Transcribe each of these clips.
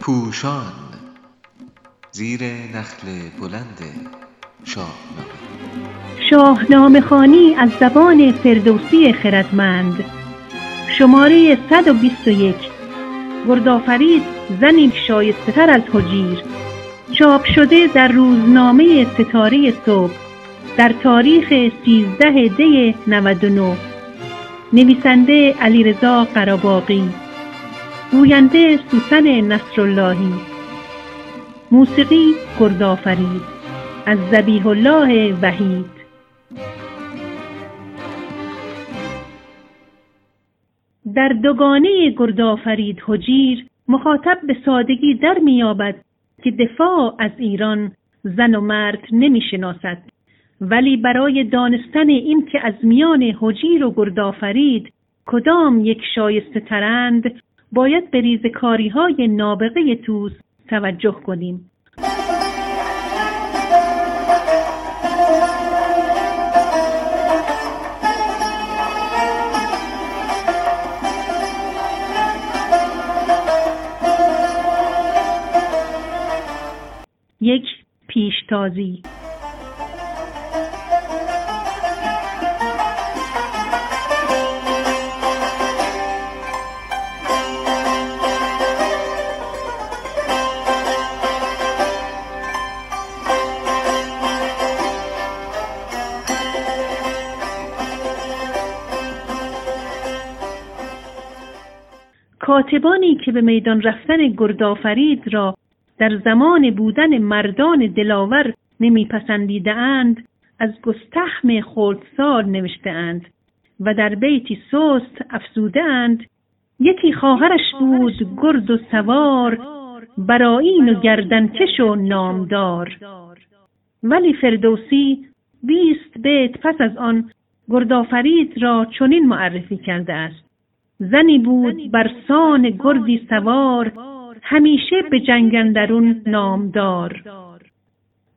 پوشان زیر نخل بلند شاهنامه شاهنامه خانی از زبان فردوسی خردمند. شماره 121 گردآفرید زنی شایسته تر از حجیر. چاپ شده در روزنامه ستاره صبح. در تاریخ 13 دی 99 نویسنده علیرضا قراباقی گوینده سوسن نصراللهی موسیقی گردآفرید از زبیح الله وحید. در دوگانه گردآفرید حجیر مخاطب به سادگی در میابد که دفاع از ایران زن و مرد نمی‌شناسد. ولی برای دانستن این که از میان حجیر و گردآفرید کدام یک شایسته ترند باید به ریزکاری های نابغه توس توجه کنیم. یک پیشتازی کاتبانی که به میدان رفتن گردآفرید را در زمان بودن مردان دلاور نمیپسندیدهاند از گستحم خردسال نوشتهاند و در بیتی سست افزودهاند یکی خواهرش بود گرد و سوار برایین و گردنکش و نامدار. ولی فردوسی بیست بیت پس از آن گردآفرید را چنین معرفی کرده است. زنی بود بر سان گردی سوار همیشه به جنگ اندرون نامدار.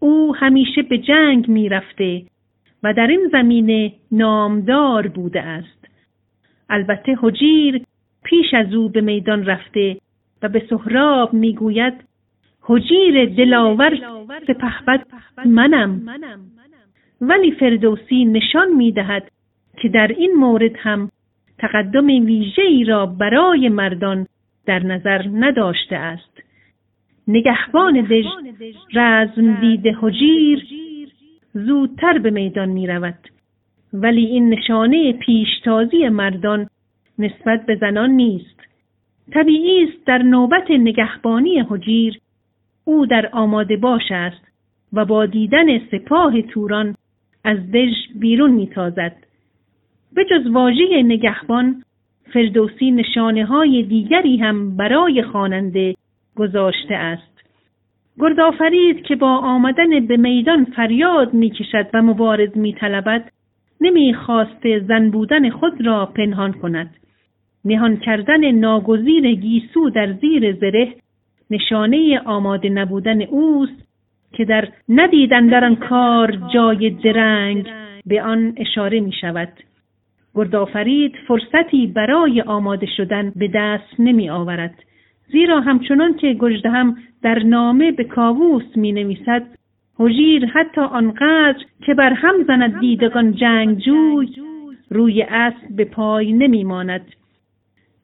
او همیشه به جنگ می‌رفته و در این زمینه نامدار بوده است. البته حجیر پیش از او به میدان رفته و به سهراب می‌گوید حجیر دلاور سپهبد منم. ولی فردوسی نشان می‌دهد که در این مورد هم تقدم ویژه‌ای را برای مردان در نظر نداشته است. نگهبان دژ رزم دیده حجیر زودتر به میدان می رود ولی این نشانه پیشتازی مردان نسبت به زنان نیست. طبیعی است در نوبت نگهبانی حجیر او در آماده باش است و با دیدن سپاه توران از دژ بیرون میتازد. به جز واژه نگهبان فردوسی نشانه های دیگری هم برای خواننده گذاشته است گردآفرید که با آمدن به میدان فریاد می‌کشد و مبارز میطلبد نمی‌خواسته زن بودن خود را پنهان کند نهان کردن ناگزیر گیسو در زیر زره نشانه آماده نبودن اوست که در ندیدن در کار جای درنگ به آن اشاره می شود. گردآفرید فرصتی برای آماده شدن به دست نمی آورد. زیرا همچنان که گجده هم در نامه به کاووس می نویسد حجیر حتی آنقدر که بر هم زند دیدگان جنگجوی روی اسب به پای نمی ماند.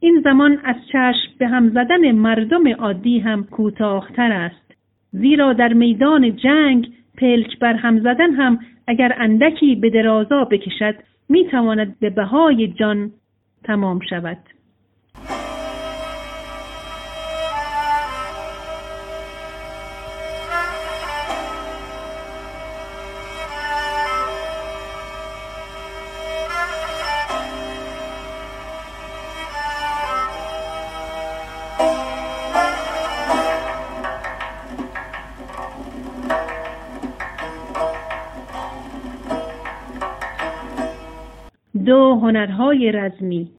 این زمان از چشم به هم زدن مردم عادی هم کوتاهتر است. زیرا در میدان جنگ پلک بر هم زدن هم اگر اندکی به درازا بکشد می تواند به بهای جان تمام شود. هنرهای رزمی.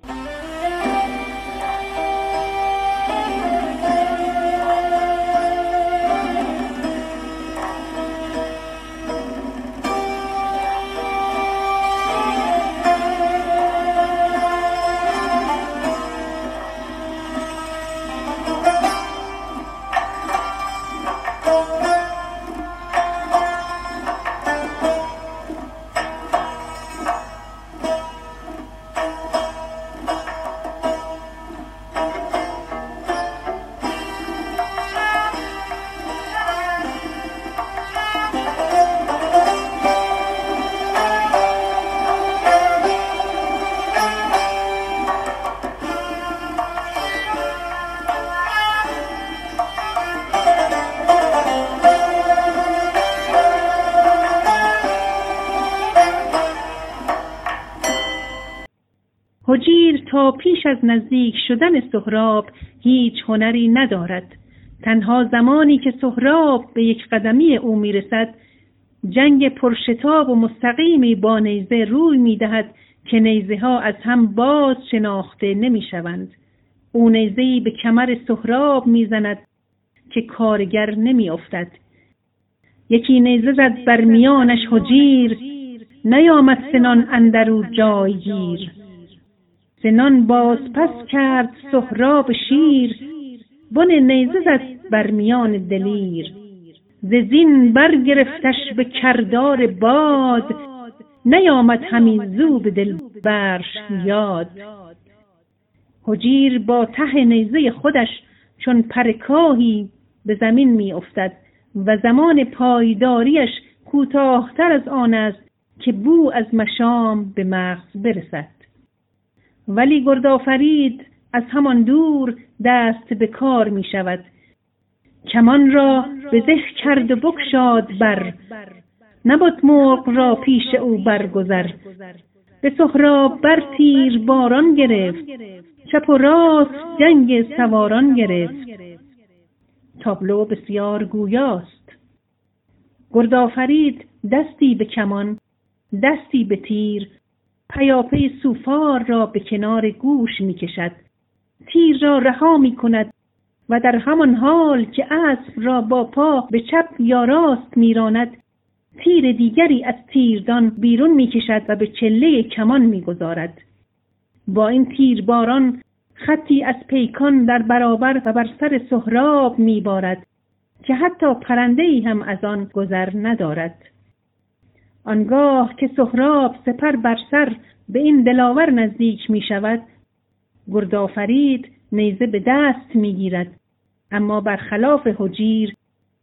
بیش از نزدیک شدن سهراب هیچ هنری ندارد. تنها زمانی که سهراب به یک قدمی او می‌رسد جنگ پرشتاب و مستقیمی با نیزه روی می‌دهد که نیزه ها از هم باز شناخته نمی‌شوند. او نیزهای به کمر سهراب می‌زند که کارگر نمیافتد. یکی نیزه زد بر میانش حجیر نیامد سنان اندرو جایگیر. سنان باز پس کرد سهراب شیر بن نیزه زد بر میان دلیر. ز زین برگرفتش به کردار باد نیامد همین زو به دل برش یاد. حجیر با ته نیزه خودش چون پرکاهی به زمین می افتد و زمان پایداریش کوتاهتر از آن است که بو از مشام به مغز برسد. ولی گردآفرید از همان دور دست به کار می شود. کمان را به زه کرد و بکشاد بر. نبود مرغ را پیش او برگذر. به سهراب بر تیر باران گرفت. چپ و راست جنگ سواران گرفت. تابلو بسیار گویاست. گردآفرید دستی به کمان دستی به تیر پیاپی سوفار را به کنار گوش می کشد تیر را رها می کند و در همان حال که اسب را با پا به چپ یا راست میراند تیر دیگری از تیردان بیرون می‌کشد و به چله کمان می‌گذارد. با این تیر باران خطی از پیکان در برابر و بر سر سهراب میبارد که حتی پرنده ای هم از آن گذر ندارد. آنگاه که سهراب سپر بر سر به این دلاور نزدیک می شود گردآفرید نیزه به دست می گیرد. اما برخلاف حجیر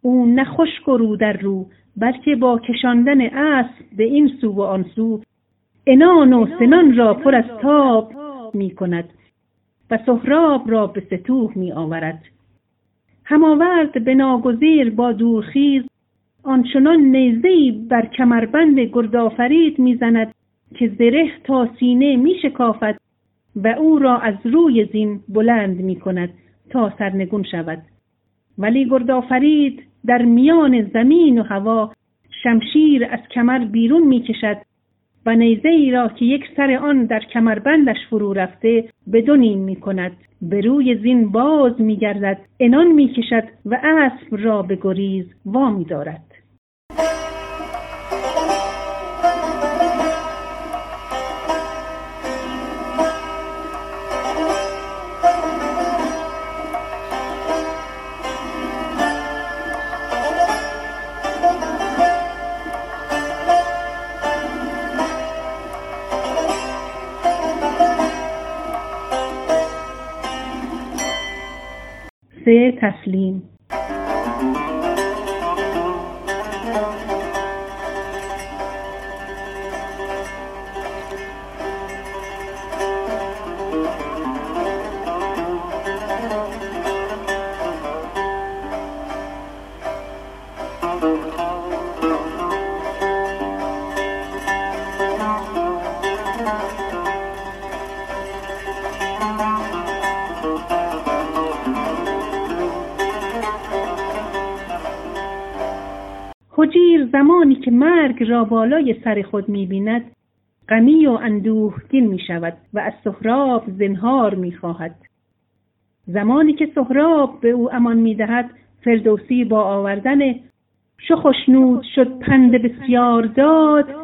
او نه خشک و رو در رو بلکه با کشاندن اسب به این سو و آن سو انان و سنان را پر از تاب می کند و سهراب را به ستوه می آورد. هماورد به ناگزیر با دورخیز آنچنان نیزهای بر کمربند گردآفرید می‌زند که زره تا سینه می شکافد و او را از روی زین بلند می کند تا سرنگون شود. ولی گردآفرید در میان زمین و هوا شمشیر از کمر بیرون می کشد و نیزه ای را که یک سر آن در کمربندش فرو رفته به دو نیم می کند به روی زین باز می گردد انان می کشد و اسب را به گریز وامی دارد تسلیم. حجیر زمانی که مرگ را بالای سر خود می‌بیند غمی و اندوهگین می شود و از سهراب زنهار می خواهد. زمانی که سهراب به او امان می دهد فردوسی با آوردن شو خشنود شد پند بسیار داد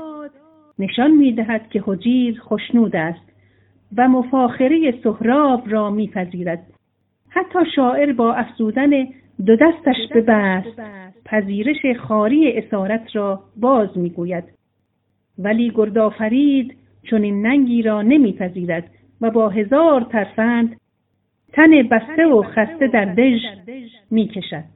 نشان می دهد که حجیر خشنود است و مفاخره سهراب را میپذیرد حتی شاعر با افزودن دو دستش ببست. پذیرش خاری اسارت را باز می‌گوید. ولی گردآفرید چون این ننگی را نمیپذیرد و با هزار ترفند تن بسته و خسته در دژ می‌کشد.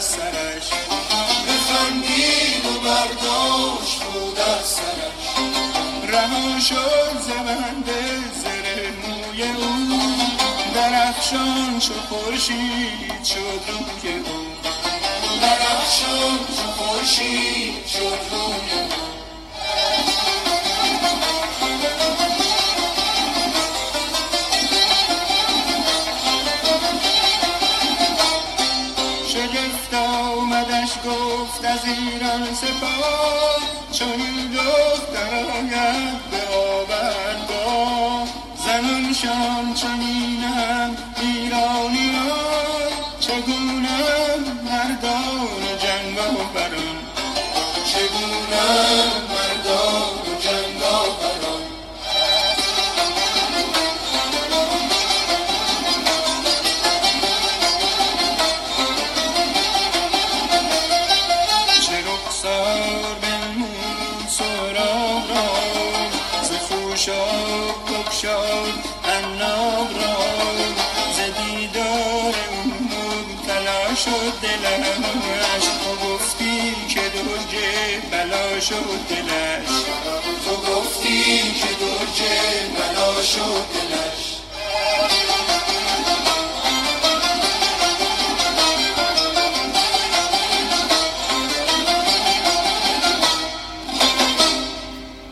از سرش. بخندید و برداشت بود از سرش. رها شد زبنده زره موی او. درخشان چو خورشید شد روی او. درخشان چو خورشید شد روی او. گفت از ایران سپاه چون دختر آید به آورگاه زنانشان چنینم ایرانیان چگونه مردان جنگ بران چگونه شد دلش تو گفتی که درجه بلا شد دلش. تو گفتی که درجه بلا شد دلش.